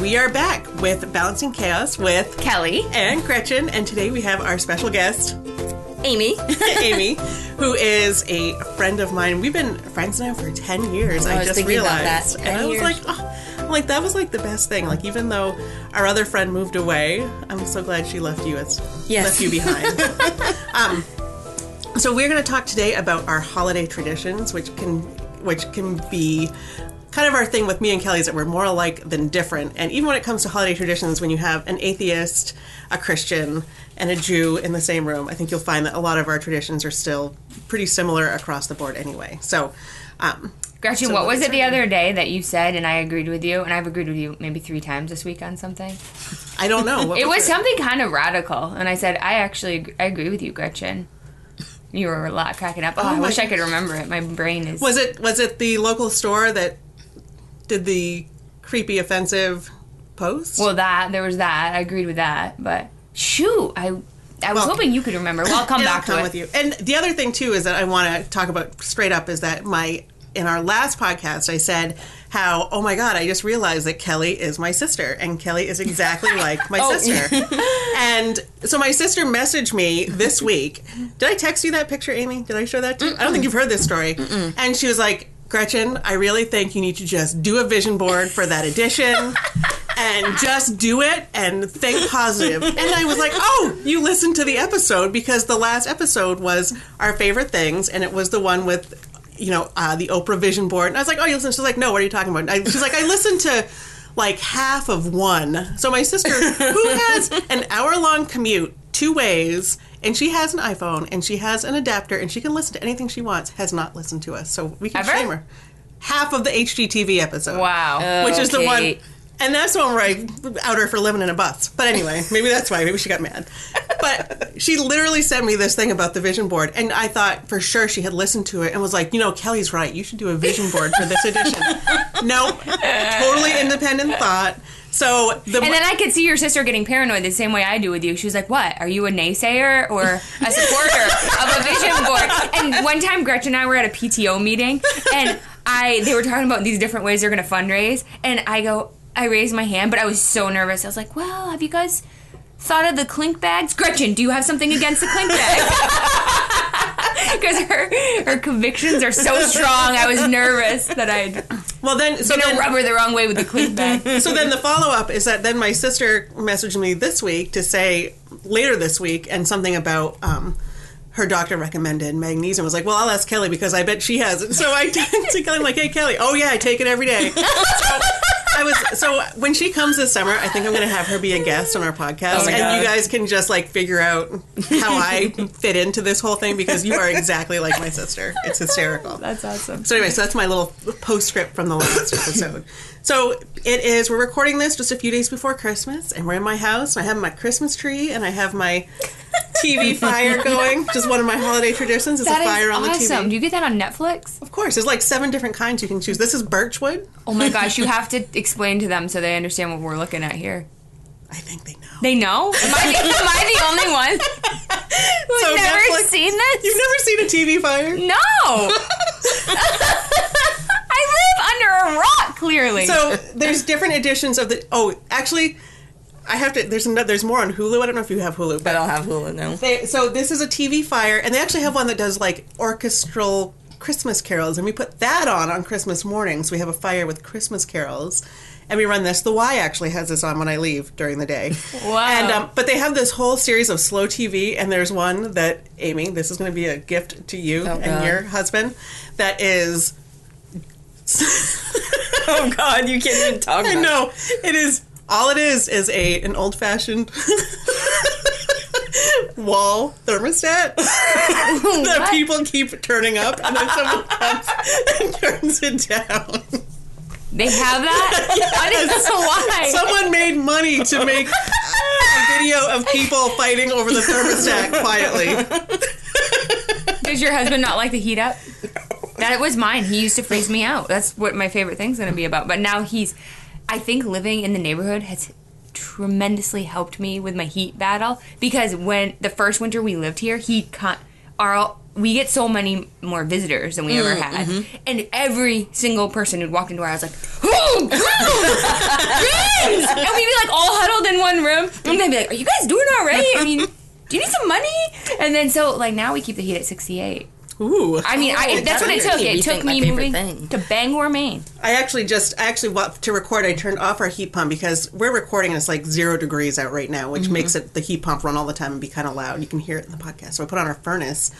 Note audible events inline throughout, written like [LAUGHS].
we are back with Balancing Chaos with Kelly, and Gretchen, and today we have our special guest, Amy. [LAUGHS] Amy, [LAUGHS] who is a friend of mine. We've been friends now for 10 years, I, was just realized. that. And 10 I was years. like, oh, like, that was like the best thing. Like, even though our other friend moved away, I'm so glad she left you as Yes. left you behind. [LAUGHS] um, so we're going to talk today about our holiday traditions, which can which can be kind of our thing with me and Kelly is that we're more alike than different. And even when it comes to holiday traditions, when you have an atheist, a Christian, and a Jew in the same room, I think you'll find that a lot of our traditions are still pretty similar across the board anyway. So, um, Gretchen, So what was was it the other day that you said, and I agreed with you, and I've agreed with you maybe three times this week on something? [LAUGHS] I don't know. It was something kind of radical, and I said, I actually I agree with you, Gretchen. You were a lot cracking up. Oh, I my wish I could remember it. My brain is. Was it was it the local store that did the creepy offensive post? well, that there was that. I agreed with that, but shoot, I I was Well, hoping you could remember. Well, I'll come back I'll come to it. with you. And the other thing too is that I want to talk about straight up is that my in our last podcast I said how oh my god I just realized that Kelly is my sister and Kelly is exactly [LAUGHS] like my Oh. sister. and so my sister messaged me this week. Did I text you that picture, Amy? Did I show that to you? I don't think you've heard this story. And she was like. Gretchen, I really think you need to just do a vision board for that edition and just do it and think positive. And I was like, oh, you listened to the episode because the last episode was our favorite things, and it was the one with, you know, uh, the Oprah vision board. And I was like, oh, you listened? She's like, no, what are you talking about? I, she's like, I listened to like half of one. So my sister, who has an hour long commute two ways, and she has an iPhone and she has an adapter and she can listen to anything she wants, has not listened to us. So we can Ever? shame her. Half of the HGTV episode Wow. Oh, which is the one. And that's the one where I out her for living in a bus. But anyway, maybe that's why. Maybe she got mad. But she literally sent me this thing about the vision board, and I thought for sure she had listened to it and was like, you know, Kelly's right. You should do a vision board for this edition. [LAUGHS] nope, totally independent thought. So the And then I could see your sister getting paranoid the same way I do with you. She was like, "What? Are you a naysayer or a supporter of a vision board?" And one time, Gretchen and I were at a PTO meeting, and I they were talking about these different ways they're going to fundraise, and I go, I raised my hand, but I was so nervous. I was like, "Well, have you guys?" Thought of the clink bags, Gretchen. Do you have something against the clink bag? [LAUGHS] Because her her convictions are so strong. I was nervous that I'd well then so then, rub her the wrong way with the clink bag. [LAUGHS] so then the follow up is that then my sister messaged me this week to say later this week and something about um, her doctor recommended magnesium. I was like, well, I'll ask Kelly because I bet she has it. So I [LAUGHS] to Kelly, I'm like, hey Kelly, oh yeah, I take it every day. So I was so when she comes this summer, I think I'm going to have her be a guest on our podcast, Oh and God. you guys can just like figure out how I fit into this whole thing because you are exactly like my sister. It's hysterical. That's awesome. So anyway, so that's my little postscript from the last episode. So it is. We're recording this just a few days before Christmas, and we're in my house. And I have my Christmas tree, and I have my [LAUGHS] TV fire going. Just one of my holiday traditions is That a is fire on the TV. awesome. TV. Do you get that on Netflix? Of course, there's like seven different kinds you can choose. This is birchwood. Oh my gosh, you [LAUGHS] have to explain to them so they understand what we're looking at here. I think they know. They know? Am I the, am I the only one [LAUGHS] who's So never Netflix- seen this? You've never seen a TV fire? no. I live under a rock, clearly. So there's different editions of the. Oh, actually, I have to. There's another. There's more on Hulu. I don't know if you have Hulu, but I don't have Hulu now. They, so this is a TV fire, and they actually have one that does like orchestral Christmas carols, and we put that on on Christmas mornings. We have a fire with Christmas carols, and we run this. The Y actually has this on when I leave during the day. Wow. And um, but they have this whole series of slow TV, and there's one that Amy, this is going to be a gift to you and God. your husband. That is, [LAUGHS] Oh God, you can't even talk I know it is. All it is is a an old fashioned [LAUGHS] wall thermostat [LAUGHS] that people keep turning up, and then someone comes and turns it down. they have that? Know why. Someone made money to make a video of people fighting over the thermostat quietly. Does your husband not like the heat up? That was mine. He used to freeze me out. That's what my favorite thing's going to be about. But now he's, I think living in the neighborhood has tremendously helped me with my heat battle because when the first winter we lived here, he con- our we get so many more visitors than we ever mm, had, mm-hmm. and every single person who'd walked into our house was like, "Oh, [LAUGHS] James!" and we'd be like all huddled in one room, and they'd be like, "Are you guys doing all right? I mean, do you need some money?" And then so like now we keep the heat at sixty eight. Ooh. I mean, I, that's what it took. It took me moving thing. to Bangor, Maine. I actually just I actually wa- to record I turned off our heat pump because we're recording and it's like zero degrees out right now, which mm-hmm. makes it the heat pump run all the time and be kind of loud. You can hear it in the podcast. So I put on our furnace,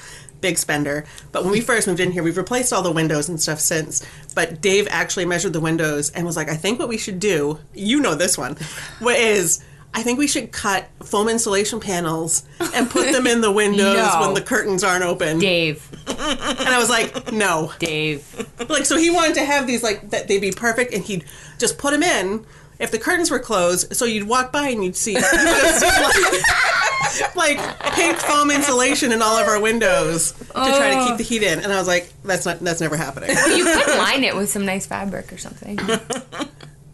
big spender. But when we [LAUGHS] first moved in here, we've replaced all the windows and stuff since. But Dave actually measured the windows and was like, I think what we should do, you know this one, what is I think we should cut foam insulation panels and put them in the [LAUGHS] windows No. when the curtains aren't open. Dave, And I was like, no. Dave. Like so he wanted to have these like that they'd be perfect and he'd just put them in if the curtains were closed so you'd walk by and you'd see, you would have seen like, like pink foam insulation in all of our windows to try to keep the heat in and I was like that's not that's never happening You could line it with some nice fabric or something. [LAUGHS]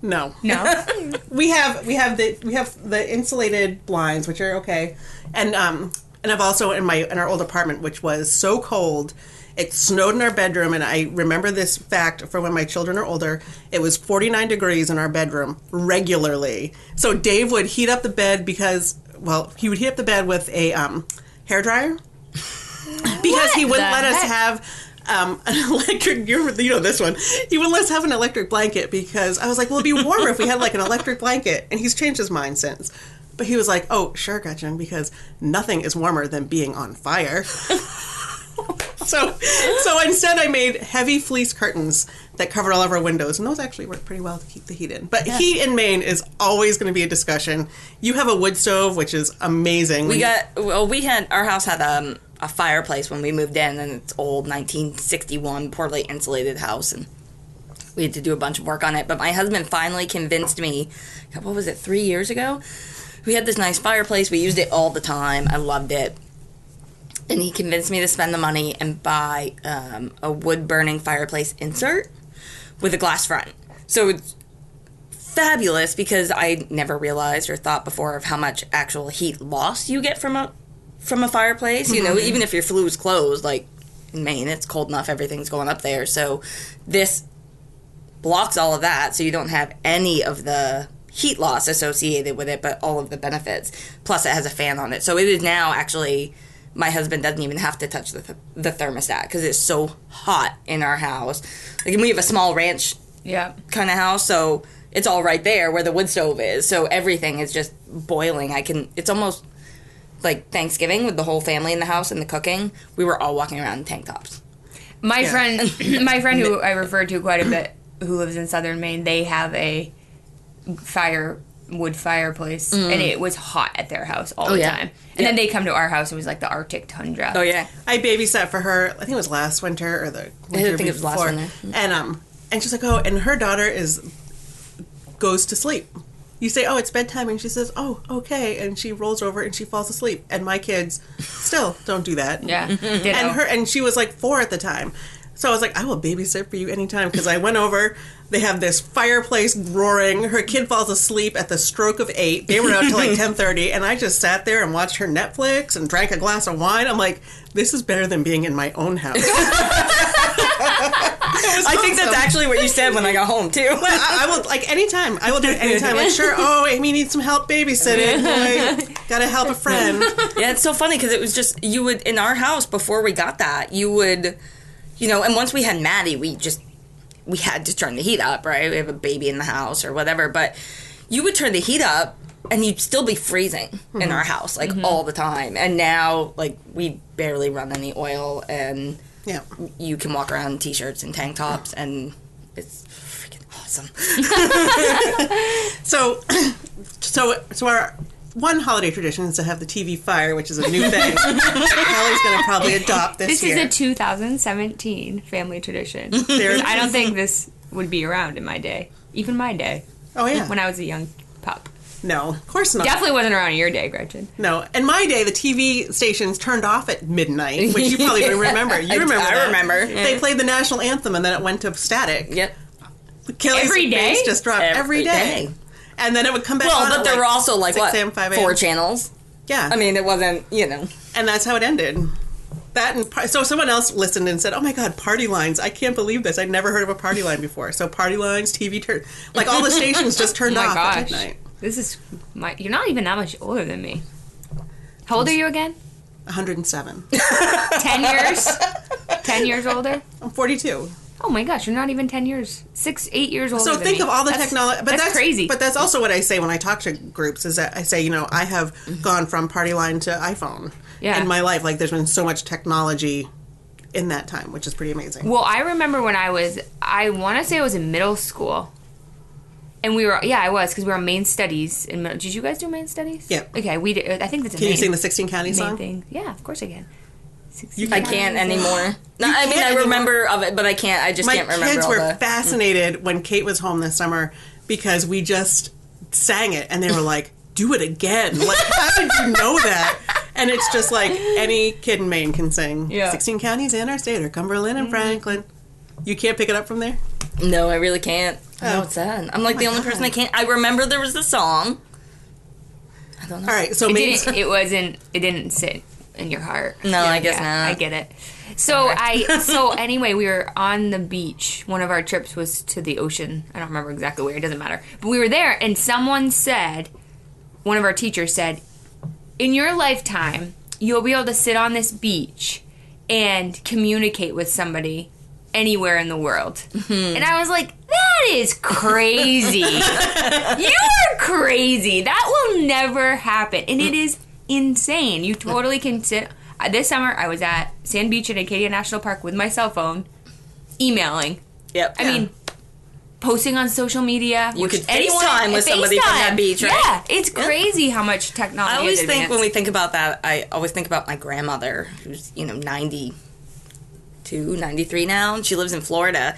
no. No, [LAUGHS] we have we have the we have the insulated blinds which are okay. And um and I've also in my in our old apartment which was so cold it snowed in our bedroom. And I remember this fact for when my children are older. It was 49 degrees in our bedroom regularly. So Dave would heat up the bed because well he would heat up the bed with a um hair dryer [LAUGHS] because he wouldn't let us have um, [LAUGHS] an electric. You know this one. He wouldn't let us have an electric blanket because I was like, well, it'd be warmer if we had like an electric blanket. And he's changed his mind since. But he was like, oh, sure, Gretchen, because nothing is warmer than being on fire. [LAUGHS] so, so instead, I made heavy fleece curtains that covered all of our windows, and those actually work pretty well to keep the heat in. But heat in Maine is always going to be a discussion. You have a wood stove, which is amazing. We got well. We had our house had um, a fireplace when we moved in, and it's old 1961 poorly insulated house, and we had to do a bunch of work on it. But my husband finally convinced me. What was it? Three years ago, we had this nice fireplace. We used it all the time. I loved it. And he convinced me to spend the money and buy um, a wood burning fireplace insert with a glass front. So it's fabulous because I never realized or thought before of how much actual heat loss you get from a from a fireplace. You know, mm-hmm. even if your flue is closed, like in Maine, it's cold enough, everything's going up there. So this blocks all of that, so you don't have any of the heat loss associated with it, but all of the benefits. Plus, it has a fan on it, so it is now actually. My husband doesn't even have to touch the, th- the thermostat because it's so hot in our house. Like, and we have a small ranch yeah. kind of house, so it's all right there where the wood stove is. So everything is just boiling. I can. It's almost like Thanksgiving with the whole family in the house and the cooking. We were all walking around in tank tops. My friend, [COUGHS] my friend who I refer to quite a bit, who lives in southern Maine, they have a fire wood fireplace, and it was hot at their house all the Mm. Oh, yeah. time. And then they come to our house, and it was like the Arctic tundra. Oh yeah, I babysat for her. I think it was last winter or the winter think it was last before. winter. And um, and she's like, oh, and her daughter is goes to sleep. You say, oh, it's bedtime, and she says, oh, okay, and she rolls over and she falls asleep. And my kids still don't do that. Yeah. [LAUGHS] And her and she was like four at the time. So I was like, I will babysit for you anytime because I went over. They have this fireplace roaring. Her kid falls asleep at the stroke of eight. They were out till like [LAUGHS] ten thirty, and I just sat there and watched her Netflix and drank a glass of wine. I'm like, this is better than being in my own house. [LAUGHS] I think that's actually what you said when I got home too. I, I will like anytime. I will do it anytime. Like, sure. Oh, Amy needs some help babysitting. Boy, gotta help a friend. Yeah, it's so funny because it was just you would in our house before we got that you would, you know, and once we had Maddie, we just we had to turn the heat up, right? We have a baby in the house or whatever, but you would turn the heat up and you'd still be freezing in mm-hmm. our house like mm-hmm. all the time. And now like we barely run any oil and Yeah. you can walk around in t-shirts and tank tops and it's freaking awesome. [LAUGHS] So, [CLEARS THROAT] so, so our one holiday tradition is to have the TV fire, which is a new thing. Kelly's gonna probably adopt this, this year. is a 2017 family tradition. [LAUGHS] There I don't think this would be around in my day, even my day, Oh yeah. when I was a young pup. No, of course not. Definitely wasn't around in your day, Gretchen. No. In my day, the TV stations turned off at midnight, which you probably don't [LAUGHS] remember. You remember? I that. remember. They mm. played the national anthem, and then it went to static. yep. Kelly's Every day? just dropped every Every day. day. And then it would come back Well, on but there like were also like 6 what a.m., 5 a.m. four channels. Yeah. I mean, it wasn't you know. and that's how it ended. that and par- so someone else listened and said, "Oh my god, party lines! I can't believe this. I'd never heard of a party line before." So party lines, TV turn, like all the stations just [LAUGHS] turned Oh off at midnight. This is my. You're not even that much older than me. How old are you again? 107. [LAUGHS] Ten years. [LAUGHS] Ten years older. I'm 42. Oh my gosh, you're not even ten years. Six, eight years older. So think me. of all the technology. But that's, that's, crazy. But that's also what I say when I talk to groups is that I say, you know, I have Mm-hmm. gone from party line to iPhone Yeah. in my life. Like there's been so much technology in that time, which is pretty amazing. Well, I remember when I was, I want to say I was in middle school. And we were, yeah, I was, because we were on Maine studies. In, did you guys do Maine studies? Yeah. Okay, we did. I think that's a Can you sing the 16 County Maine song? thing. Yeah, of course I can. I can't anymore. No, I mean, can't I anymore. remember of it, but I can't. I just My can't remember My kids all were the. fascinated when Kate was home this summer because we just sang it and they were like, do it again. Like, how did you know that? And it's just like any kid in Maine can sing Yeah. 16 counties in our state or Cumberland and mm-hmm. Franklin. You can't pick it up from there? No, I really can't. Oh. No, it's sad. I'm like oh my the only God. person that can't. I remember there was the song. I don't know. All right, so It Maine. didn't. It wasn't. It didn't sit in your heart. No, I guess Yeah, not. I get it. So I. [LAUGHS] So anyway, we were on the beach. One of our trips was to the ocean. I don't remember exactly where. It doesn't matter. But we were there, and someone said, one of our teachers said, in your lifetime, you'll be able to sit on this beach and communicate with somebody anywhere in the world. Mm-hmm. And I was like, that is crazy. [LAUGHS] you are crazy. That will never happen. And it is insane. You totally can sit. uh, This summer, I was at Sand Beach at Acadia National Park with my cell phone, emailing. Yep. I mean, posting on social media. You could FaceTime with somebody from that beach, right? Yeah, it's crazy how much technology. I always think when we think about that, I always think about my grandmother, who's, you know, 92, 93 now, and she lives in Florida.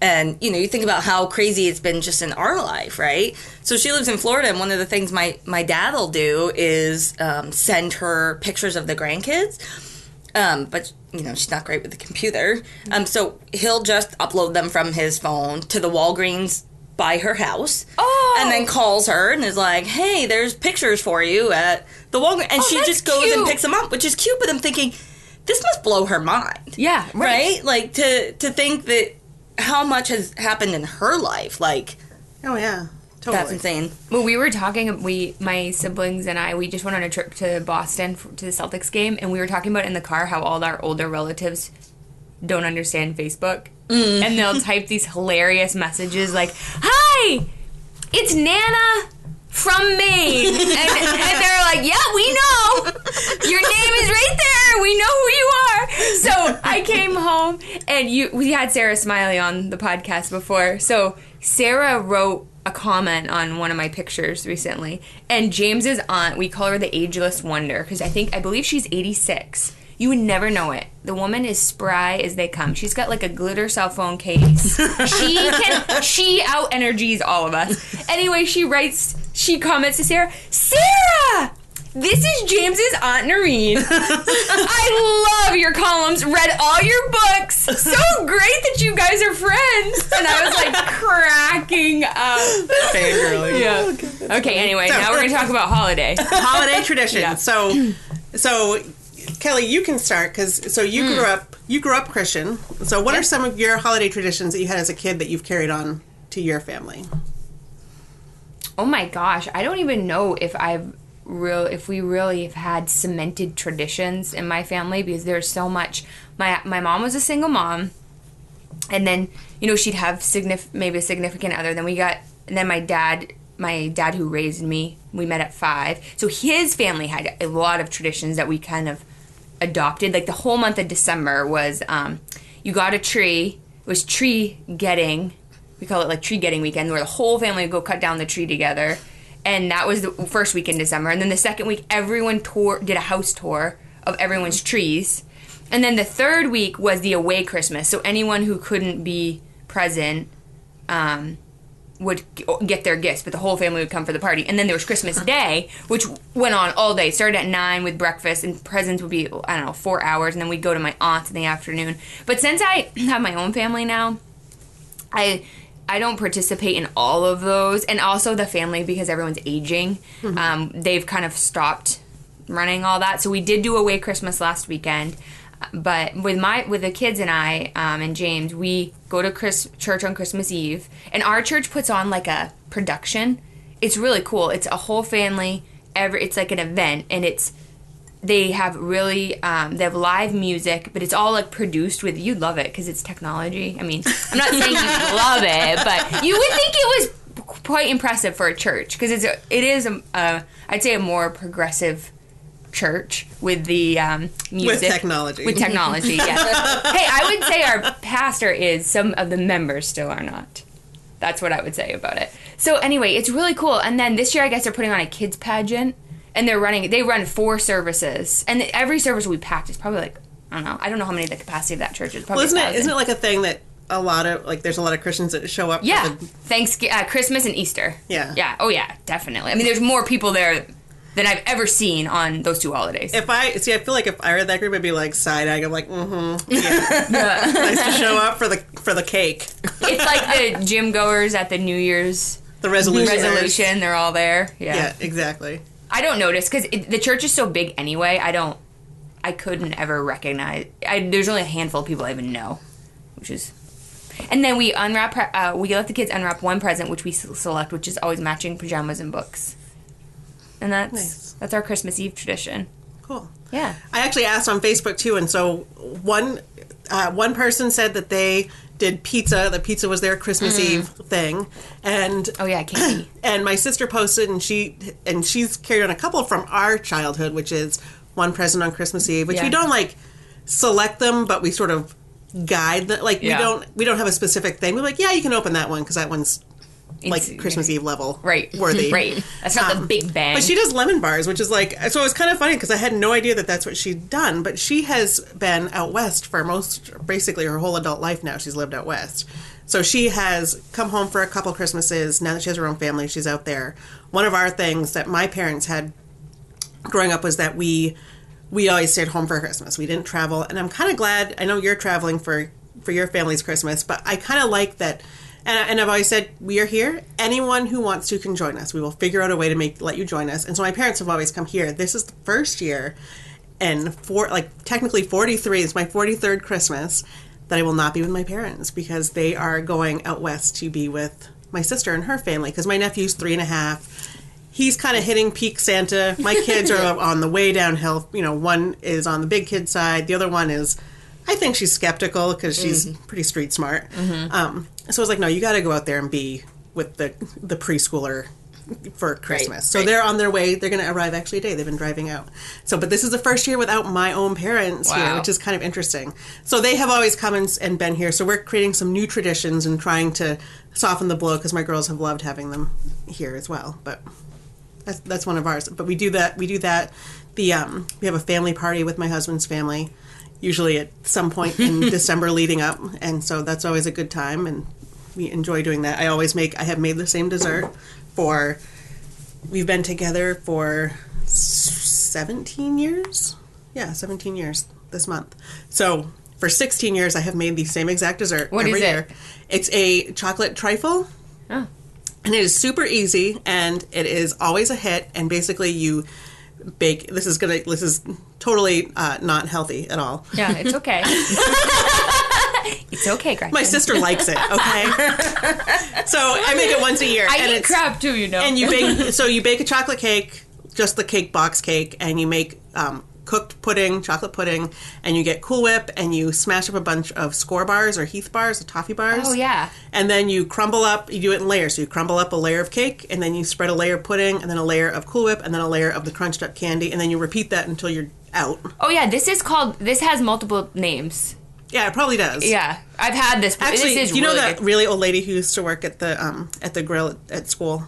And, you know, you think about how crazy it's been just in our life, right? So she lives in Florida, and one of the things my, my dad will do is um, send her pictures of the grandkids. Um, but, you know, she's not great with the computer. Um, so he'll just upload them from his phone to the Walgreens by her house Oh. and then calls her and is like, "Hey, there's pictures for you at the Walgreens," and Oh, she just goes and picks them up, which is cute. But I'm thinking, this must blow her mind, Yeah, right. right? Like to to think that how much has happened in her life, like oh, yeah. Totally. that's insane. Well, we were talking. We, my siblings and I, we just went on a trip to Boston for, to the Celtics game, and we were talking about in the car how all our older relatives don't understand Facebook, mm. and they'll type these hilarious messages like, "Hi, it's Nana." From Maine, and, and they're like, "Yeah, we know. Your name is right there. We know who you are." So I came home, and you, we had Sarah Smiley on the podcast before. So Sarah wrote a comment on one of my pictures recently, and James's aunt, we call her the ageless wonder because I think I believe she's 86. You would never know it. The woman is spry as they come. She's got like a glitter cell phone case. she can she out energies all of us. Anyway, she writes she comments to Sarah, Sarah! This is James's Aunt Noreen. [LAUGHS] I love your columns, read all your books. So great that you guys are friends. And I was like cracking up. Fangirling. Yeah. Okay, anyway, now we're going to talk about holiday. holiday tradition. Yeah. So, so Kelly, you can start because so you Hmm. grew up you grew up Christian. So, what are some of your holiday traditions that you had as a kid that you've carried on to your family? Oh my gosh, I don't even know if I've real if we really have had cemented traditions in my family because there's so much. My my mom was a single mom, and then you know she'd have signif- maybe a significant other. Then we got and then my dad my dad who raised me we met at five so his family had a lot of traditions that we kind of adopted like the whole month of december was um, you got a tree it was tree getting we call it like tree getting weekend where the whole family would go cut down the tree together and that was the first week in december and then the second week everyone tour did a house tour of everyone's trees and then the third week was the away christmas so anyone who couldn't be present um, would get their gifts, but the whole family would come for the party. And then there was Christmas Day, which went on all day. Started at nine with breakfast, and presents would be I don't know four hours, and then we'd go to my aunt's in the afternoon. But since I have my own family now, I I don't participate in all of those, and also the family because everyone's aging. Um, they've kind of stopped running all that. So we did do away Christmas last weekend. But with my with the kids and I um, and James, we go to Chris, church on Christmas Eve, and our church puts on like a production. It's really cool. It's a whole family. Every it's like an event, and it's they have really um, they have live music, but it's all like produced with you'd love it because it's technology. I mean, I'm not saying you [LAUGHS] love it, but you would think it was quite impressive for a church because it's a, it is a, a I'd say a more progressive church with the um, music technology. With technology, yes. [LAUGHS] hey, I would say our pastor is. Some of the members still are not. That's what I would say about it. So anyway, it's really cool. And then this year, I guess they're putting on a kids pageant, and they're running. They run four services, and every service will be packed. It's probably like I don't know. I don't know how many the capacity of that church is. Probably Well, isn't it isn't it like a thing that a lot of like there's a lot of Christians that show up? Yeah, the- Thanksgiving, uh, Christmas, and Easter. Yeah. yeah. Oh yeah, definitely. I mean, there's more people there than I've ever seen on those two holidays. if I see, I feel like if I were that group, I'd be like side eyeing. I'm like, mm-hmm. [LAUGHS] Yeah. [LAUGHS] nice to show up for the for the cake, it's like the gym goers at the New Year's the resolution. resolution. They're all there. Yeah. Yeah, exactly. I don't notice because the church is so big anyway. I don't. I couldn't ever recognize. I, there's only a handful of people I even know, which is. And then we unwrap. Uh, we let the kids unwrap one present, which we select, which is always matching pajamas and books. And that's Nice. that's our Christmas Eve tradition. Cool. Yeah. I actually asked on Facebook too, and so one uh, one person said that they did pizza. The pizza was their Christmas Mm. Eve thing, and Oh yeah, Katie. [COUGHS] and my sister posted, and she and she's carried on a couple from our childhood, which is one present on Christmas Eve, which we don't like select them, but we sort of guide them. Like Yeah. we don't we don't have a specific thing. We're like, yeah, you can open that one because that one's like It's- Christmas Eve level, Right. [LAUGHS] Worthy, [LAUGHS] Right. That's not the Um, big bang. But she does lemon bars, which is like so. It was kind of funny because I had no idea that that's what she'd done. But she has been out west for most, basically her whole adult life now. She's lived out west, so she has come home for a couple Christmases. Now that she has her own family, she's out there. One of our things that my parents had growing up was that we we always stayed home for Christmas. We didn't travel, and I'm kind of glad. I know you're traveling for for your family's Christmas, but I kind of like that. And, and I've always said we are here. Anyone who wants to can join us. We will figure out a way to make let you join us. And so my parents have always come here. This is the first year, and for like technically 43 is my 43rd Christmas that I will not be with my parents because they are going out west to be with my sister and her family. Because my nephew's three and a half he's kind of hitting peak Santa. My kids are [LAUGHS] on the way downhill. You know, one is on the big kid side, the other one is, I think she's skeptical because she's pretty street smart. Um, so I was like, no, you got to go out there and be with the the preschooler for Christmas. so right. they're on their way. They're going to arrive actually today. They've been driving out. So, but this is the first year without my own parents here, which is kind of interesting. So they have always come and, and been here. So we're creating some new traditions and trying to soften the blow because my girls have loved having them here as well. But that's that's one of ours. But we do that. We do that. The um, we have a family party with my husband's family, usually at some point in [LAUGHS] December leading up, and so that's always a good time, and we enjoy doing that. I always make. I have made the same dessert for. We've been together for seventeen years. Yeah, seventeen years this month. So. For 16 years, I have made the same exact dessert What every is it? year. It's a chocolate trifle, Oh. and it is super easy and it is always a hit and basically you bake this is gonna this is totally uh, not healthy at all Yeah, it's okay. [LAUGHS] it's okay, Gretchen. my sister likes it okay [LAUGHS] so i make it once a year I and eat crap too, you know. and you bake so you bake a chocolate cake just the cake box cake and you make um, cooked pudding chocolate pudding and you get cool whip and you smash up a bunch of Skor bars or heath bars or toffee bars Oh, yeah. and then you crumble up you do it in layers so you crumble up a layer of cake and then you spread a layer of pudding and then a layer of cool whip and then a layer of the crunched up candy and then you repeat that until you're out oh yeah, this is called. This has multiple names. Yeah it probably does Yeah, I've had this. actually this is you know really that good. really old lady who used to work at the um at the grill at, at school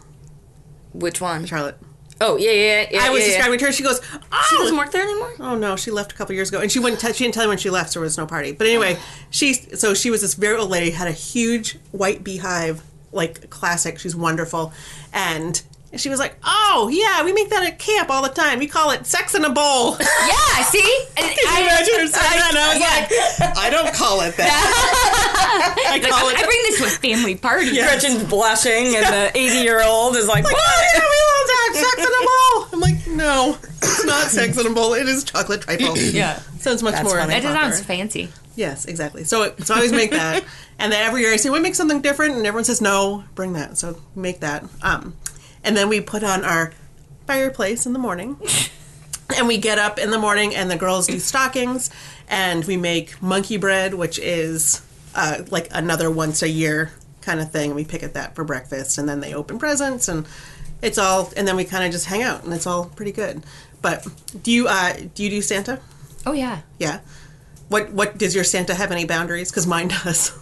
Which one? charlotte Oh yeah, yeah, yeah. i was yeah, yeah. describing to her she goes oh She doesn't work there anymore. Oh no, she left a couple years ago, and she wouldn't. T- she didn't tell me when she left, so there was no party. But anyway, [SIGHS] she so she was this very old lady, had a huge white beehive, like classic. She's wonderful, and she was like, "Oh yeah, we make that at camp all the time. We call it sex in a bowl." Can [LAUGHS] Yeah, see. And you I- imagine her saying that? And I was yeah. like, "I don't call it that. [LAUGHS] I Like, call I bring this to a family party. Gretchen's blushing, and the eighty-year-old is like, like, "What?" oh, yeah, we love that sex in a bowl. [LAUGHS] I'm like, No, it's not sex in a bowl. It is chocolate trifle. [CLEARS THROAT] Yeah. Sounds much That's more. funny. That just sounds fancy. Yes, exactly. So, so I always make that, and then every year I say, "We make something different," and everyone says, "No, bring that." So make that. Um, and then we put on our fireplace in the morning, [LAUGHS] and we get up in the morning, and the girls do stockings, and we make monkey bread, which is uh, like another once a year kind of thing. We pick at that for breakfast, and then they open presents, and it's all, and then we kind of just hang out, and it's all pretty good. But do you uh, do you do Santa? Oh yeah. Yeah. What what does your Santa have any boundaries? Because mine does.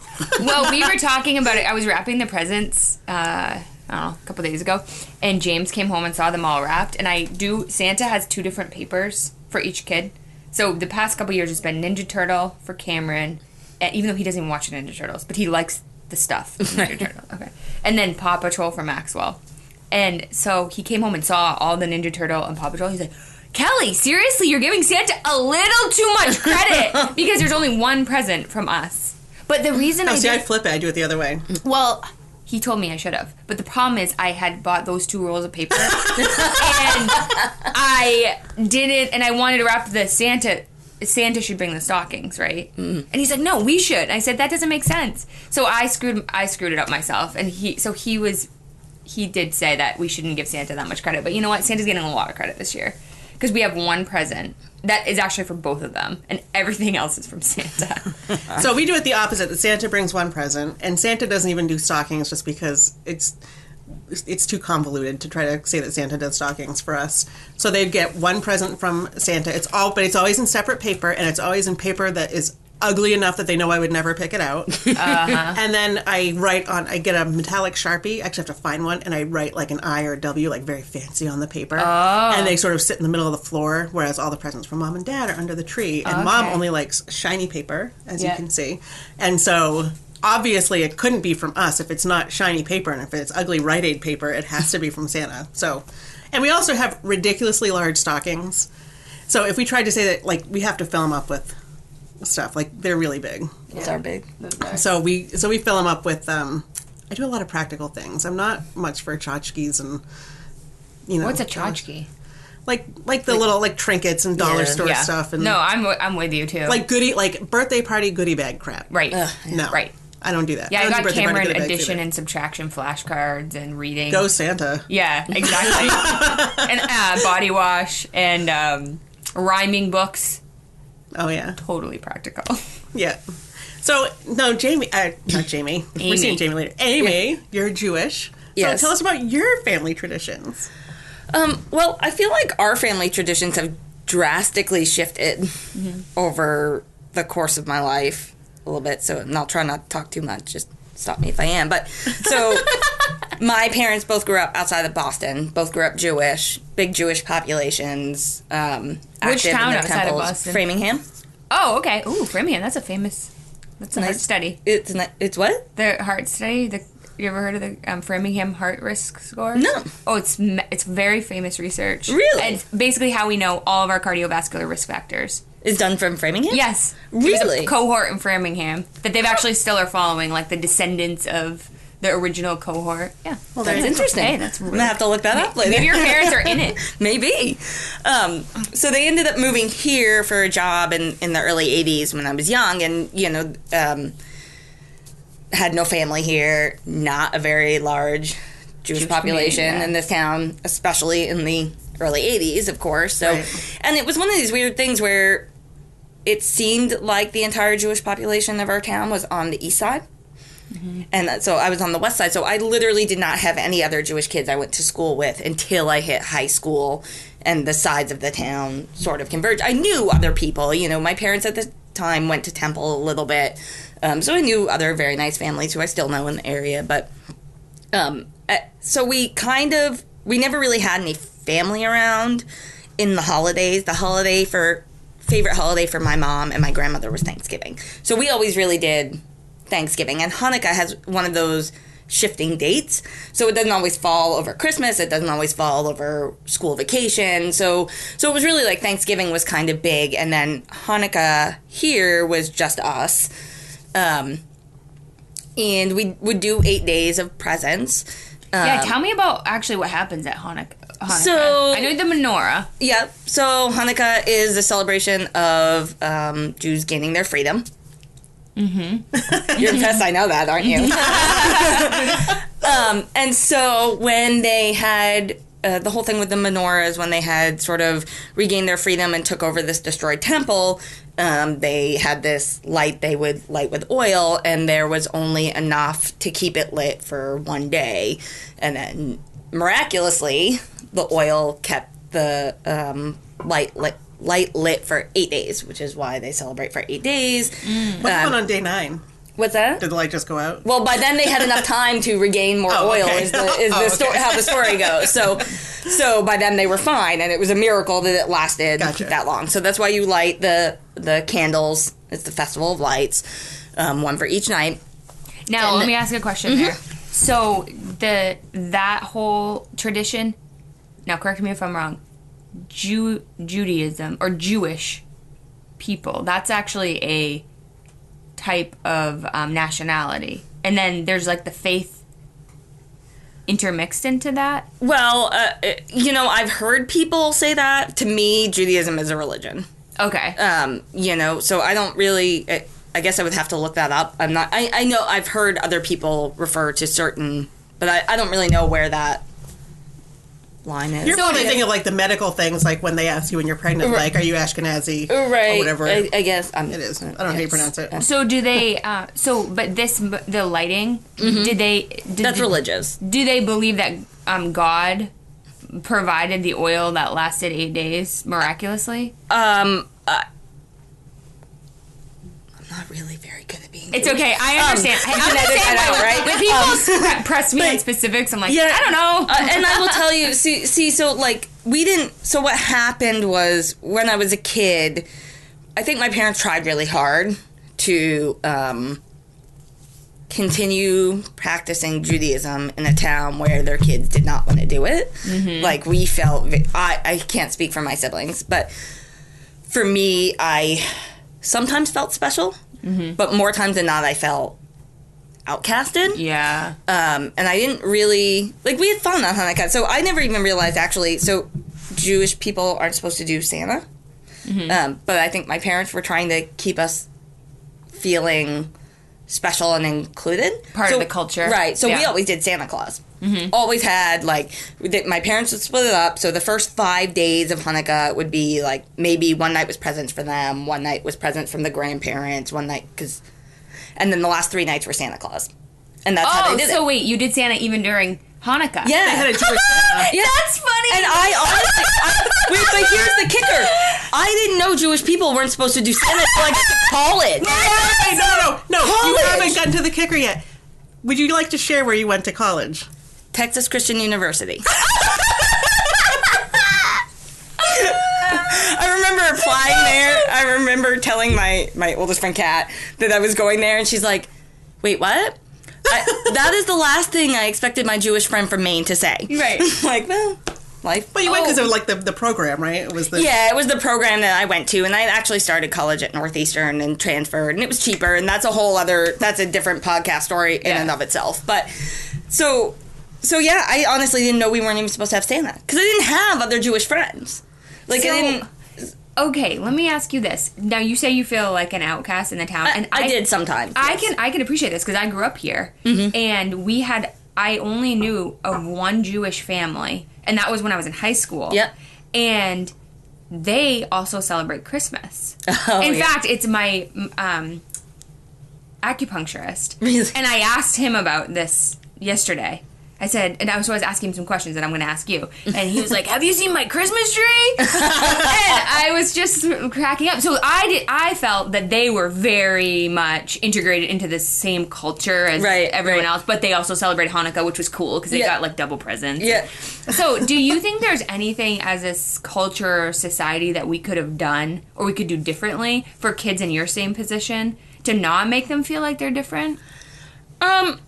well, we were [LAUGHS] talking about it. I was wrapping the presents, uh, I don't know, a couple days ago, and James came home and saw them all wrapped. And I do. Santa has two different papers for each kid. So the past couple years, it's been Ninja Turtle for Cameron, even though he doesn't even watch Ninja Turtles, but he likes the stuff. Ninja [LAUGHS] Turtle. Okay. And then Paw Patrol for Maxwell. And so he came home and saw all the Ninja Turtle and Paw Patrol. He's like, Kelly, seriously, you're giving Santa a little too much credit [LAUGHS] because there's only one present from us. But the reason Oh, I see, did, I flip it. I do it the other way. well, he told me I should have. But the problem is, I had bought those two rolls of paper, [LAUGHS] and I didn't. And I wanted to wrap the Santa. Santa should bring the stockings, right? Mm. And he's like, "No, we should." And I said, "That doesn't make sense." So I screwed. I screwed it up myself, and he. So he was. He did say that we shouldn't give Santa that much credit, but you know what? Santa's getting a lot of credit this year because we have one present that is actually for both of them, and everything else is from Santa. [LAUGHS] So we do it the opposite. That Santa brings one present, and Santa doesn't even do stockings just because it's it's too convoluted to try to say that Santa does stockings for us. So they get one present from Santa. It's all, but it's always in separate paper, and it's always in paper that is ugly enough that they know I would never pick it out. Uh-huh. And then I write on. I get a metallic sharpie. I actually have to find one, and I write like an I or a W, like very fancy on the paper. Oh. And they sort of sit in the middle of the floor, whereas all the presents from mom and dad are under the tree. And mom only likes shiny paper, as Yeah. you can see. And so obviously it couldn't be from us if it's not shiny paper and if it's ugly Rite Aid paper, it has to be from Santa. So, and we also have ridiculously large stockings. So if we tried to say that, like, we have to fill them up with stuff, like they're really big. Those are big. So we so we fill them up with. um I do a lot of practical things. I'm not much for tchotchkes and. You know, What's a tchotchke? Like like the little like trinkets and dollar Yeah. store stuff and no, I'm wi- I'm with you too. like goodie like birthday party goodie bag crap. right, No, right. I don't do that. Yeah, I don't got Cameron addition and subtraction flashcards and reading. Go Santa. Yeah, [LAUGHS] exactly. and uh, body wash and um, rhyming books. Oh yeah, Totally practical. [LAUGHS] yeah. So no, Jamie, uh, not Jamie. We're seeing Jamie later. Amy, you're Jewish. Yes. So tell us about your family traditions. Um, well, I feel like our family traditions have drastically shifted Mm-hmm. over the course of my life a little bit. So, and I'll try not to talk too much. Just stop me if I am. But so, [LAUGHS] my parents both grew up outside of Boston. Both grew up Jewish, big Jewish populations. Um, Which active in town outside of temples. Boston? Framingham. Oh, okay. Ooh, Framingham. That's a famous. That's a heart Nice. study. It's ni- it's what? The heart study. The you ever heard of the um, Framingham heart risk score? No. Oh, it's it's very famous research. Really? And it's basically how we know all of our cardiovascular risk factors. Is done from Framingham. Yes. Really? a cohort in Framingham that they've actually still are following, like the descendants of the original cohort. Yeah. Well, that's interesting. Hey, that's I'm gonna have to look that up later. Maybe your parents are in it. [LAUGHS] Maybe. Um, so they ended up moving here for a job in, in the early 80s when I was young and, you know, um, had no family here, not a very large Jewish, Jewish population yeah. in this town, especially in the early 80s, of course. So, Right. and it was one of these weird things where it seemed like the entire Jewish population of our town was on the east side. And so I was on the west side. So I literally did not have any other Jewish kids I went to school with until I hit high school and the sides of the town sort of converged. I knew other people. You know, my parents at the time went to Temple a little bit. Um, so I knew other very nice families who I still know in the area. But um, uh, so we kind of, we never really had any family around in the holidays. The holiday for, favorite holiday for my mom and my grandmother was Thanksgiving. So we always really did Thanksgiving. And Hanukkah has one of those shifting dates. So it doesn't always fall over Christmas, it doesn't always fall over school vacation. So so it was really like Thanksgiving was kind of big and then Hanukkah here was just us. Um and we would do 8 days of presents. Um, Yeah, tell me about actually what happens at Hanukkah. Hanukkah? So- I know the menorah. Yep. So Hanukkah is a celebration of um, Jews gaining their freedom. Mm-hmm. You're impressed. I know that, aren't you? [LAUGHS] um, and so when they had uh, the whole thing with the menorahs, when they had sort of regained their freedom and took over this destroyed temple. Um, they had this light they would light with oil, and there was only enough to keep it lit for one day, and then miraculously, the oil kept the um, light lit. Light lit for eight days, which is why they celebrate for eight days. What's going on day nine? What's that? Did the light just go out? Well, by then they had enough time to regain more [LAUGHS] Oh, oil. okay. Is the is [LAUGHS] Oh, the story okay. how the story goes? So, so by then they were fine, and it was a miracle that it lasted Gotcha. that long. So that's why you light the the candles. It's the festival of lights, um, one for each night. Now, And- let me ask a question Mm-hmm. here. So the that whole tradition. Now, correct me if I'm wrong. Jew Judaism or Jewish people. That's actually a type of um, nationality, and then there's like the faith intermixed into that. Well, uh, you know, I've heard people say that. To me, Judaism is a religion. Okay. um, you know, so I don't really. I, I guess I would have to look that up. I'm not. I, I know I've heard other people refer to certain, but I, I don't really know where that line is. You're So probably it is- thinking of like the medical things, like when they ask you when you're pregnant, like, are you Ashkenazi? right? Or whatever. I, I guess um, it is. I don't know how you pronounce it. so do they? Uh, so, but this the lighting. Did they? Did, Mm-hmm. That's religious. Do they believe that um, God provided the oil that lasted eight days miraculously? Um, uh, I'm not really very good at being. It's Jewish. okay. I understand. Um, I edit understand that out, right? when people pre- [LAUGHS] press me on specifics, I'm like, yeah, I don't know. Uh, and I will tell you, see, see, so like we didn't. So what happened was when I was a kid, I think my parents tried really hard to um, continue practicing Judaism in a town where their kids did not want to do it. Like we felt, I I can't speak for my siblings, but for me, I sometimes felt special, but more times than not, I felt outcasted yeah. um, and I didn't really like. We had fun on Hanukkah, so I never even realized actually. So Jewish people aren't supposed to do Santa, um, but I think my parents were trying to keep us feeling special and included, Part of the culture. right? So we always did Santa Claus. Mm-hmm. Always had like th- my parents would split it up. So the first five days of Hanukkah would be like maybe one night was presents for them, one night was presents from the grandparents, one night because, and then the last three nights were Santa Claus, and that's how Oh, they did so it. wait, you did Santa even during Hanukkah? Yeah. They had a Jewish [LAUGHS] Santa. Yeah. That's funny. And I honestly, I, wait, but here's the kicker: I didn't know Jewish people weren't supposed to do Santa until I got to college. Hey, no, no, no, no. You haven't gotten to the kicker yet. Would you like to share where you went to college? Texas Christian University. [LAUGHS] I remember applying there. I remember telling my my oldest friend Kat that I was going there, and she's like, "Wait, what?" I, that is the last thing I expected my Jewish friend from Maine to say. Right. [LAUGHS] like, well, life. But you went because Oh. of like the, the program, right? It was the Yeah, it was the program that I went to, and I actually started college at Northeastern and transferred, and it was cheaper, and that's a whole other, that's a different podcast story in Yeah. and of itself. But so, so yeah, I honestly didn't know we weren't even supposed to have Santa because I didn't have other Jewish friends. Like So- I didn't. Okay, let me ask you this. Now you say you feel like an outcast in the town, and I, did sometimes. I yes. can I can appreciate this because I grew up here, Mm-hmm. and we had I only knew of one Jewish family, and that was when I was in high school. Yep. and they also celebrate Christmas. [LAUGHS] Oh, in yeah. fact, it's my um, acupuncturist, Really? and I asked him about this yesterday. I said, and I was, was asking him some questions that I'm going to ask you, and he was like, "Have you seen my Christmas tree?" [LAUGHS] and I was just cracking up. So I did. I felt that they were very much integrated into the same culture as Right, everyone right. else, but they also celebrated Hanukkah, which was cool because they Yeah. got like double presents. Yeah. So, do you think there's anything as a culture or society that we could have done or we could do differently for kids in your same position to not make them feel like they're different? Um.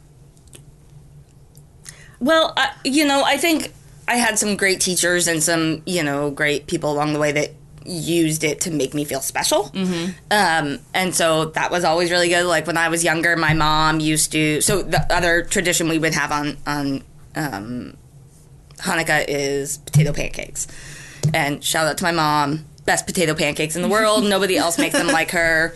Well, I, you know, I think I had some great teachers and some, you know, great people along the way that used it to make me feel special. Mm-hmm. Um, and so that was always really good. Like when I was younger, my mom used to. So the other tradition we would have on on um, Hanukkah is potato pancakes. And shout out to my mom, best potato pancakes in the world. [LAUGHS] Nobody else makes them like her.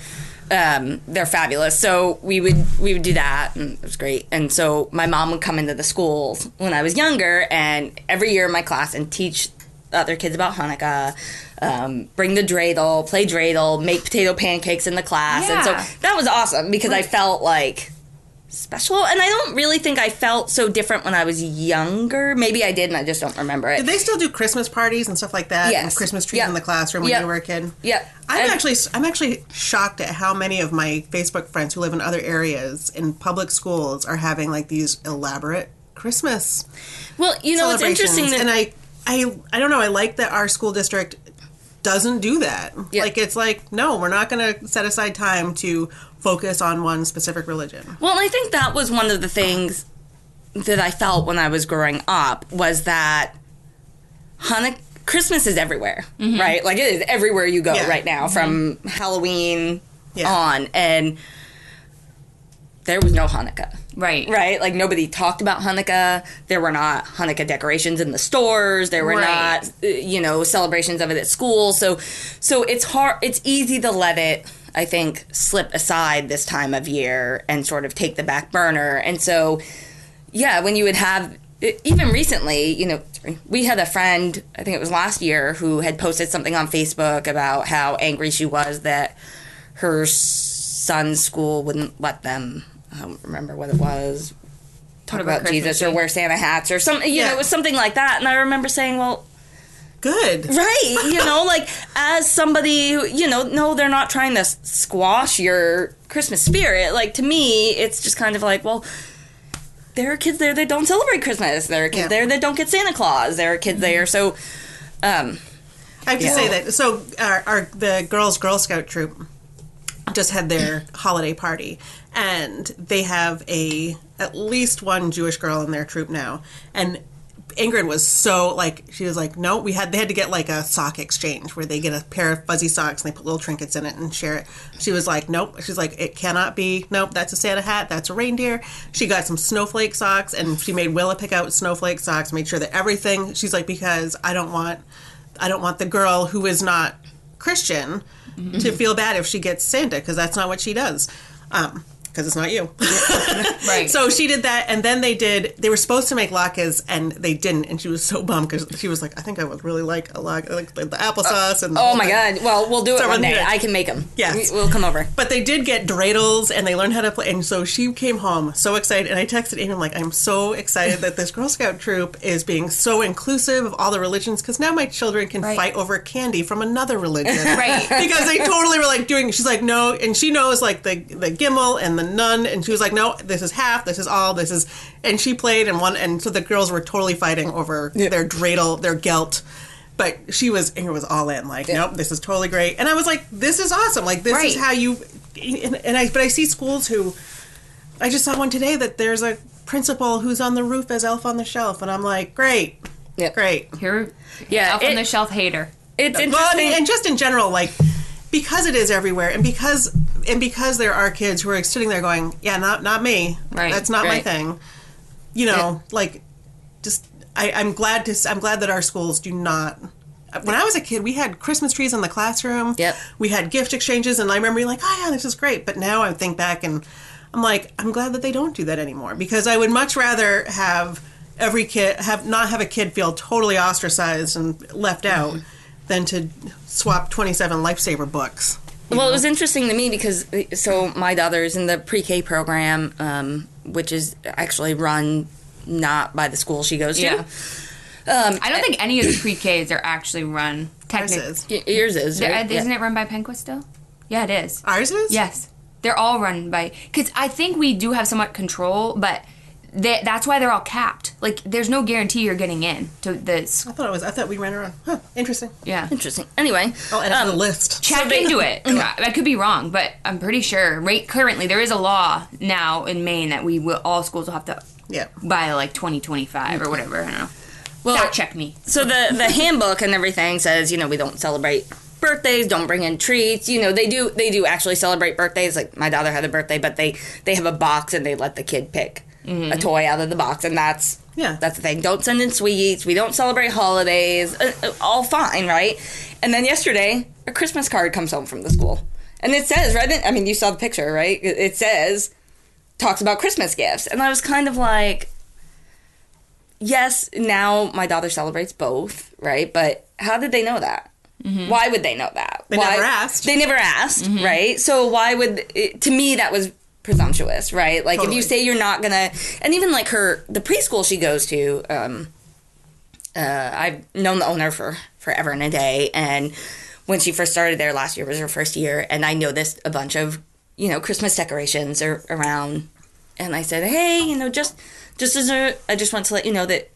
Um, they're fabulous. So we would we would do that, and it was great. And so my mom would come into the schools when I was younger, and every year in my class and teach other kids about Hanukkah. Um, bring the dreidel, play dreidel, make potato pancakes in the class, and so that was awesome because I felt like special. And I don't really think I felt so different when I was younger. Maybe I did, and I just don't remember it. Did they still do Christmas parties and stuff like that? Yes. And Christmas trees Yep. in the classroom when Yep. you were a kid? Yep. I'm And- actually I'm actually shocked at how many of my Facebook friends who live in other areas in public schools are having like these elaborate Christmas well, you know, it's interesting that and I I I don't know, I like that our school district doesn't do that. Yeah. Like it's like no, we're not going to set aside time to focus on one specific religion. Well, I think that was one of the things that I felt when I was growing up was that Hanukkah, Christmas is everywhere, mm-hmm. right? Like it is everywhere you go Yeah. right now, from mm-hmm. Halloween Yeah. on, and there was no Hanukkah. Right. Right? Like nobody talked about Hanukkah. There were not Hanukkah decorations in the stores. There were Right. not uh, you know celebrations of it at school. So so it's hard it's easy to let it I think slip aside this time of year and sort of take the back burner. And so yeah, when you would have even recently, you know, we had a friend, I think it was last year, who had posted something on Facebook about how angry she was that her son's school wouldn't let them. I don't remember what it was. Talk about about Jesus or wear Santa hats or something. You Yeah. know, it was something like that. And I remember saying, well, Good. [LAUGHS] right, you know, like as somebody who, you know, no, they're not trying to squash your Christmas spirit. Like to me, it's just kind of like, well, there are kids there that don't celebrate Christmas. There are kids Yeah. there that don't get Santa Claus. There are kids there. So, um, I have to Yeah. say that. So our, our the girls Girl Scout troop just had their holiday party, and they have a at least one Jewish girl in their troop now, and. Ingrid was so like she was like no we had they had to get like a sock exchange where they get a pair of fuzzy socks and they put little trinkets in it and share it. She was like nope she's like it cannot be nope that's a Santa hat that's a reindeer. She got some snowflake socks and she made Willa pick out snowflake socks made sure that everything she's like because I don't want I don't want the girl who is not Christian to feel bad if she gets Santa because that's not what she does. Um, because it's not you. [LAUGHS] Right. so she did that, and then they did. They were supposed to make latkes, and they didn't. And she was so bummed because she was like, "I think I would really like a latke, like the, the applesauce and." The oh my thing." God. Well, we'll do it So one day. I can make them. Yes. We'll come over. But they did get dreidels, and they learned how to play. And so she came home so excited, and I texted Amy, I'm like, "I'm so excited that this Girl Scout troop is being so inclusive of all the religions because now my children can Right. fight over candy from another religion." [LAUGHS] Right. [LAUGHS] because they totally were like doing. She's like, no, and she knows like the the gimel and the nun, and she was like, no, this is half, this is all, this is, and she played and won, and so the girls were totally fighting over their dreidel, their gelt. But she was, Ingrid was all in, like, nope, this is totally great, and I was like, this is awesome, like, this is how you, and, and I, but I see schools who, I just saw one today that there's a principal who's on the roof as Elf on the Shelf, and I'm like, great, Yep. great, Here, Yeah, Elf on the shelf hater. It's well, interesting. and, and just in general, like because it is everywhere, and because and because there are kids who are sitting there going, "Yeah, not not me. Right, That's not my thing." You know, like just I, I'm glad to I'm glad that our schools do not. When I was a kid, we had Christmas trees in the classroom. Yep. We had gift exchanges, and I remember being like, "Oh yeah, this is great." But now I think back, and I'm like, I'm glad that they don't do that anymore because I would much rather have every kid have not have a kid feel totally ostracized and left out mm-hmm. than to swap 27 lifesaver books. Well, it was interesting to me because so my daughter is in the pre-K program, um, which is actually run not by the school she goes to. Yeah. I don't think any of the [COUGHS] pre-Ks are actually run Ours technically. is. Y- Yours is, right? Isn't Yeah. it run by Penquis still? Yeah, it is. Ours is? Yes, they're all run by. Because I think we do have somewhat control, but they, that's why they're all capped. Like, there's no guarantee you're getting in to this. I thought it was. I thought we ran around. Huh, interesting. Yeah. Interesting. Anyway, Oh, and add it to the um, list. Check they- into it. I could be wrong, but I'm pretty sure. Right, currently there is a law now in Maine that we will all schools will have to Yeah. by like 2025 or whatever. I don't know. well, Fact check me. so the the handbook and everything says you know we don't celebrate birthdays don't bring in treats you know they do they do actually celebrate birthdays like my daughter had a birthday but they they have a box and they let the kid pick a toy out of the box, and that's Yeah. that's the thing. Don't send in sweets. We don't celebrate holidays. Uh, uh, all fine, right? And then yesterday, a Christmas card comes home from the school, and it says right. In, I mean, you saw the picture, right? It, says talks about Christmas gifts, and I was kind of like, yes, now my daughter celebrates both, right? But how did they know that? Why would they know that? They why, never asked. They never asked, right? So why would it, to me that was presumptuous, right? Like Totally. if you say you're not gonna, and even like her the preschool she goes to, um, uh, I've known the owner for forever and a day, and when she first started there last year was her first year, and I noticed a bunch of you know Christmas decorations are around, and I said, hey, you know, just just as a, I just want to let you know that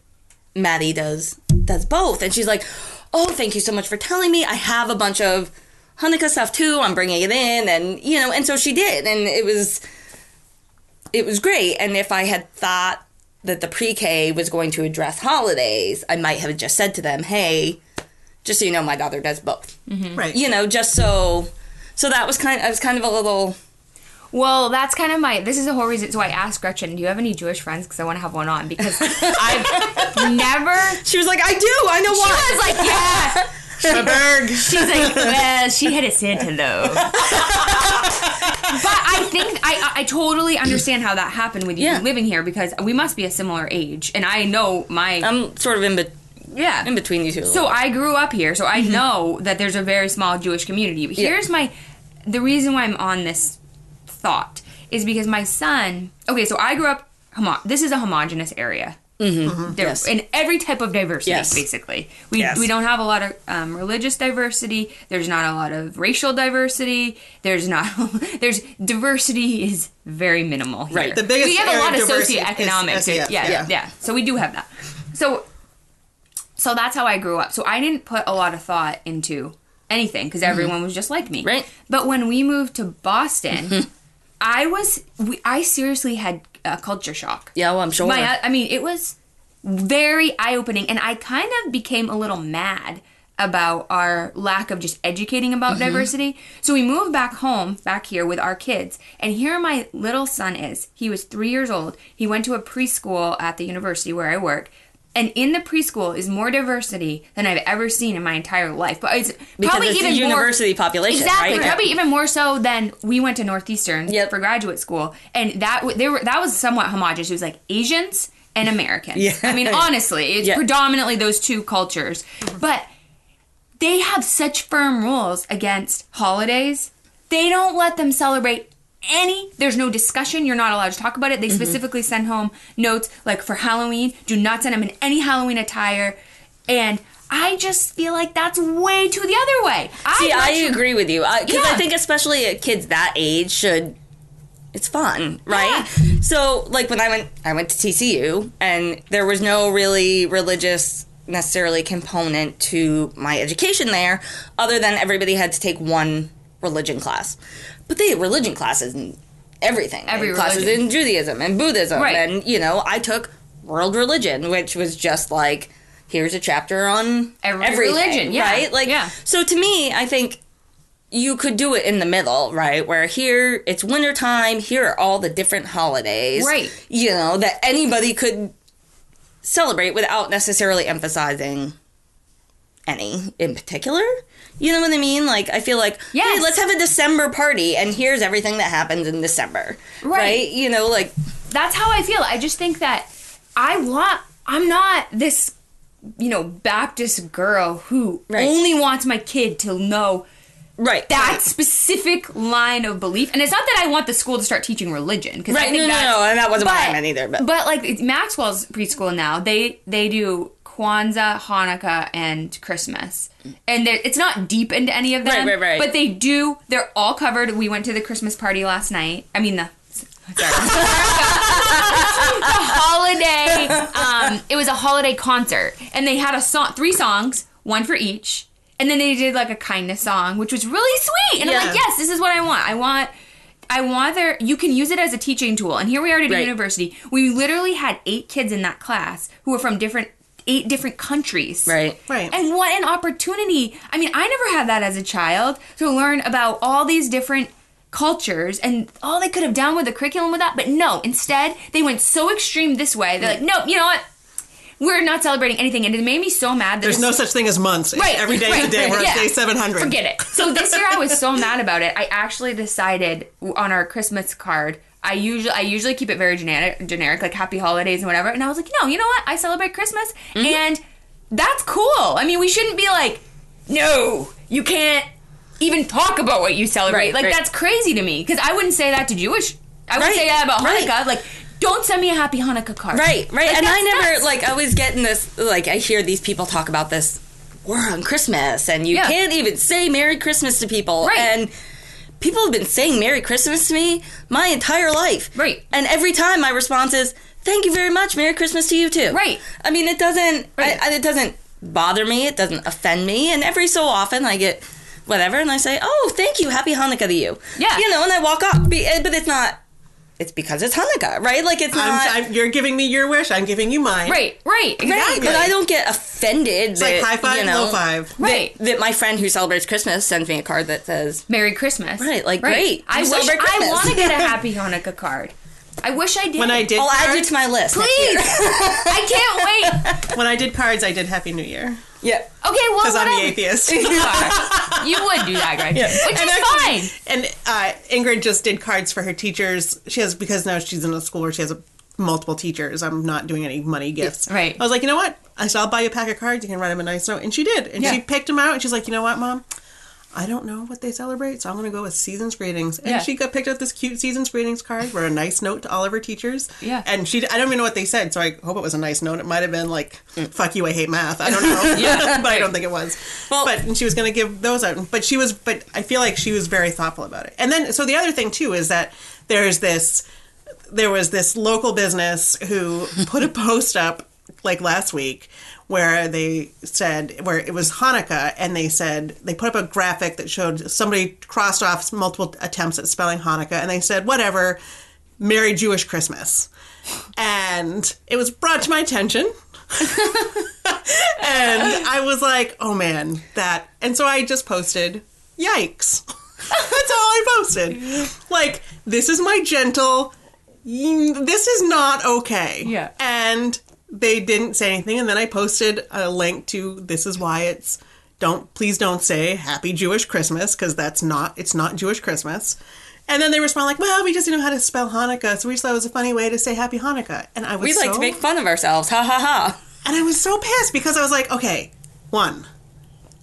Maddie does does both, and she's like, oh, thank you so much for telling me. I have a bunch of Hanukkah stuff too. I'm bringing it in, and you know, and so she did, and it was it was great. And if I had thought that the pre-K was going to address holidays, I might have just said to them, "Hey, just so you know, my daughter does both." Mm-hmm. Right. You know, just so. So that was kind. Of, I was kind of a little. Well, that's kind of my. This is the whole reason. So I asked Gretchen, "Do you have any Jewish friends?" Because I want to have one on because [LAUGHS] I've never. She was like, "I do. I know why." She was like, "Yeah." [LAUGHS] Schmaberg. She's like, "Well, she had a Santa though." [LAUGHS] but I think I I totally understand how that happened with you Yeah. living here because we must be a similar age, and I know my I'm sort of in, be- yeah in between you two. So. I grew up here, so I mm-hmm. know that there's a very small Jewish community. But Yeah. here's my the reason why I'm on this thought is because my son. Okay, so I grew up. Homo- this is a homogenous area. Mm-hmm. There, Yes. in every type of diversity, Yes. basically. We Yes. we don't have a lot of um, religious diversity. There's not a lot of racial diversity. There's not. [LAUGHS] there's diversity is very minimal. Here. Right. The biggest we have a lot of of diversity is socioeconomic. Yeah, yeah. yeah. So we do have that. So so that's how I grew up. So I didn't put a lot of thought into anything because everyone was just like me. Mm-hmm. Right. Mm-hmm. But when we moved to Boston, I was we, I seriously had a culture shock. yeah, well, I'm sure. My I mean, it was very eye opening, and I kind of became a little mad about our lack of just educating about Mm-hmm. diversity. So we moved back home, back here with our kids, and here my little son is. He was three years old. He went to a preschool at the university where I work. And in the preschool is more diversity than I've ever seen in my entire life. But it's because probably it's even a more, university population, Exactly, right? probably even more so than we went to Northeastern Yep. for graduate school, and that w- they were that was somewhat homogenous. It was like Asians and Americans. Yeah. I mean, honestly, it's Yeah. predominantly those two cultures, mm-hmm. but they have such firm rules against holidays. They don't let them celebrate any. There's no discussion. You're not allowed to talk about it. They Mm-hmm. specifically send home notes like for Halloween, do not send them in any Halloween attire, and. I just feel like that's way too the other way. See, much- I agree with you because I Yeah. think especially at kids that age should. It's fun, right? So, like when I went, I went to TCU, and there was no really religious necessarily component to my education there, other than everybody had to take one religion class. But they had religion classes and everything. Every classes religion. in Judaism and Buddhism, Right. and you know, I took world religion, which was just like. Here's a chapter on Every religion, yeah, right? Like, yeah. so to me, I think you could do it in the middle, right? Where here it's wintertime, here are all the different holidays. Right. You know, that anybody could celebrate without necessarily emphasizing any in particular. You know what I mean? Like I feel like Yes. hey, let's have a December party and here's everything that happens in December. Right. You know, like that's how I feel. I just think that I want. I'm not this, you know, Baptist girl who Right. only wants my kid to know right. that specific line of belief. And it's not that I want the school to start teaching religion because I Right, think no, no, no, and that wasn't what I meant either, but- but like Maxwell's preschool now, they they do Kwanzaa, Hanukkah, and Christmas, and it's not deep into any of them. Right, right, right. But they do. They're all covered. We went to the Christmas party last night. I mean the. Sorry. [LAUGHS] the holiday. Um, it was a holiday concert, and they had a song, three songs, one for each, and then they did like a kindness song, which was really sweet. And I'm like, yes, this is what I want. I want. I want their. You can use it as a teaching tool. And here we are at a Right. university. We literally had eight kids in that class who were from different eight different countries. Right. Right. And what an opportunity. I mean, I never had that as a child to learn about all these different cultures and all they could have done with the curriculum with that. But no, instead, they went so extreme this way. They're like, no, you know what? We're not celebrating anything. And it made me so mad that There's this- no such thing as months. Right, Every day is a day. We're yeah. on day 700. Forget it. So this year I was so mad about it. I actually decided on our Christmas card. I usually I usually keep it very generic, generic like Happy Holidays and whatever. And I was like, no, you know what? I celebrate Christmas, Mm-hmm. and that's cool. I mean, we shouldn't be like, no, you can't even talk about what you celebrate. Right, like right. that's crazy to me because I wouldn't say that to Jewish. I would Right, say that about. Hanukkah. Like, don't send me a Happy Hanukkah card. Right, right. Like, and I never nuts. like I was getting this like I hear these people talk about this we're on Christmas and you Yeah. can't even say Merry Christmas to people. Right. And people have been saying Merry Christmas to me my entire life. Right. And every time my response is Thank you very much. Merry Christmas to you too. Right. I mean, it doesn't. Right. I, it doesn't bother me. It doesn't offend me. And every so often, I get whatever, and I say, "Oh, thank you. Happy Hanukkah to you." Yeah. You know, and I walk off. Eh, But it's not. It's because it's Hanukkah, right? Like it's not. I'm, I'm, you're giving me your wish. I'm giving you mine. Right, right, Right, exactly. but I don't get offended. It's like high five, you know, low five. Right. That my friend who celebrates Christmas sends me a card that says, Merry Christmas. Right, like, great. I wish I want to get a [LAUGHS] Happy Hanukkah card. I wish I did. When I did "I'll add you to my list." please. I can't wait. [LAUGHS] when I did cards, I did Happy New Year yeah. Okay, well, because I'm the atheist. [LAUGHS] You are. You would do that, Gretchen, which And is actually- fine. And uh, Ingrid just did cards for her teachers. She has because now she's in a school where she has a, multiple teachers. I'm not doing any money gifts. Right. I was like, you know what? I said I'll buy you a pack of cards. You can write them a nice note, and she did. And Yeah. she picked them out, and she's like, you know what, mom? I don't know what they celebrate, so I'm going to go with season's greetings. And Yeah. she got picked up this cute season's greetings card for a nice note to all of her teachers. Yeah. And she, I don't even know what they said, so I hope it was a nice note. It might have been like, mm. "Fuck you, I hate math." I don't know. [LAUGHS] [LAUGHS] yeah. but I don't think it was. Well- but and she was going to give those out, but she was. But I feel like she was very thoughtful about it. And then, so the other thing too is that there's this there was this local business who put a [LAUGHS] post up like last week where they said where it was Hanukkah and they said they put up a graphic that showed somebody crossed off multiple attempts at spelling Hanukkah and they said whatever Merry Jewish Christmas and it was brought to my attention [LAUGHS] and I was like oh man that and so I just posted yikes [LAUGHS] that's all I posted like this is my gentle "Mm, this is not okay. Yeah. And they didn't say anything. And then I posted a link to this is why it's don't please don't say happy Jewish Christmas because that's not it's not Jewish Christmas. And then they respond like, well, we just didn't know how to spell Hanukkah, so we just thought it was a funny way to say happy Hanukkah. And I was We like so- to make fun of ourselves. Ha ha ha. and I was so pissed because I was like, okay, one,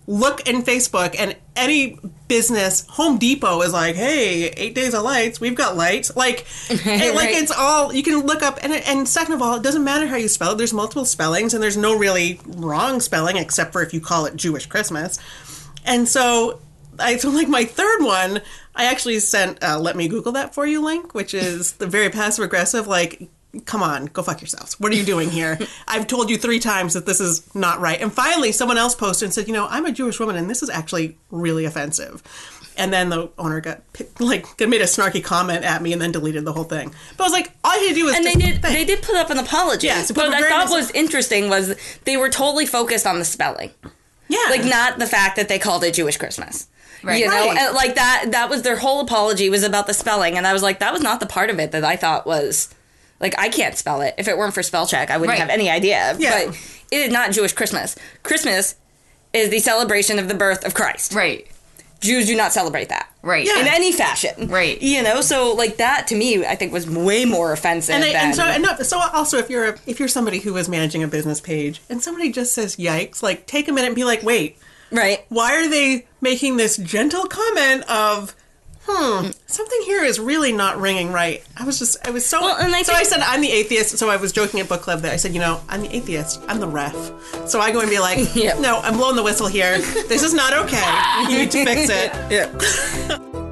look in Facebook and any business, Home Depot is like, hey, eight days of lights, we've got lights. Like, [LAUGHS] and, like Right. it's all you can look up. And and second of all, it doesn't matter how you spell it. There's multiple spellings, and there's no really wrong spelling except for if you call it Jewish Christmas. And so, I so like my third one. I actually sent uh, "Let me Google that for you" link, which is the very passive aggressive. Like, come on, go fuck yourselves. What are you doing here? [LAUGHS] I've told you three times that this is not right. And finally, someone else posted and said, you know, I'm a Jewish woman, and this is actually really offensive. And then the owner got [LAUGHS] like made a snarky comment at me and then deleted the whole thing. But I was like, all you had to do was And they did. think. They did put up an apology. Yeah, so put what up a I very thought was interesting was they were totally focused on the spelling, yeah, like not the fact that they called it Jewish Christmas. Right. You know, Right. like that. That was their whole apology was about the spelling, and I was like, that was not the part of it that I thought was. Like I can't spell it. If it weren't for spell check, I wouldn't Right. have any idea. Yeah. But it is not Jewish Christmas. Christmas is the celebration of the birth of Christ. Right, Jews do not celebrate that. right. Yeah. In any fashion. Right. You know, so like that to me I think was way more offensive and, I, than and so and no, so also if you're a, if you're somebody who is managing a business page and somebody just says yikes, like take a minute and be like, wait, Right. why are they making this gentle comment of hmm something here is really not ringing right. I was just i was so Well, and I so i said i'm the atheist so i was joking at book club that i said you know i'm the atheist. I'm the ref. So i go and be like [LAUGHS] Yep. no i'm blowing the whistle here. This is not okay. You need to fix it. [LAUGHS] Yeah. [LAUGHS]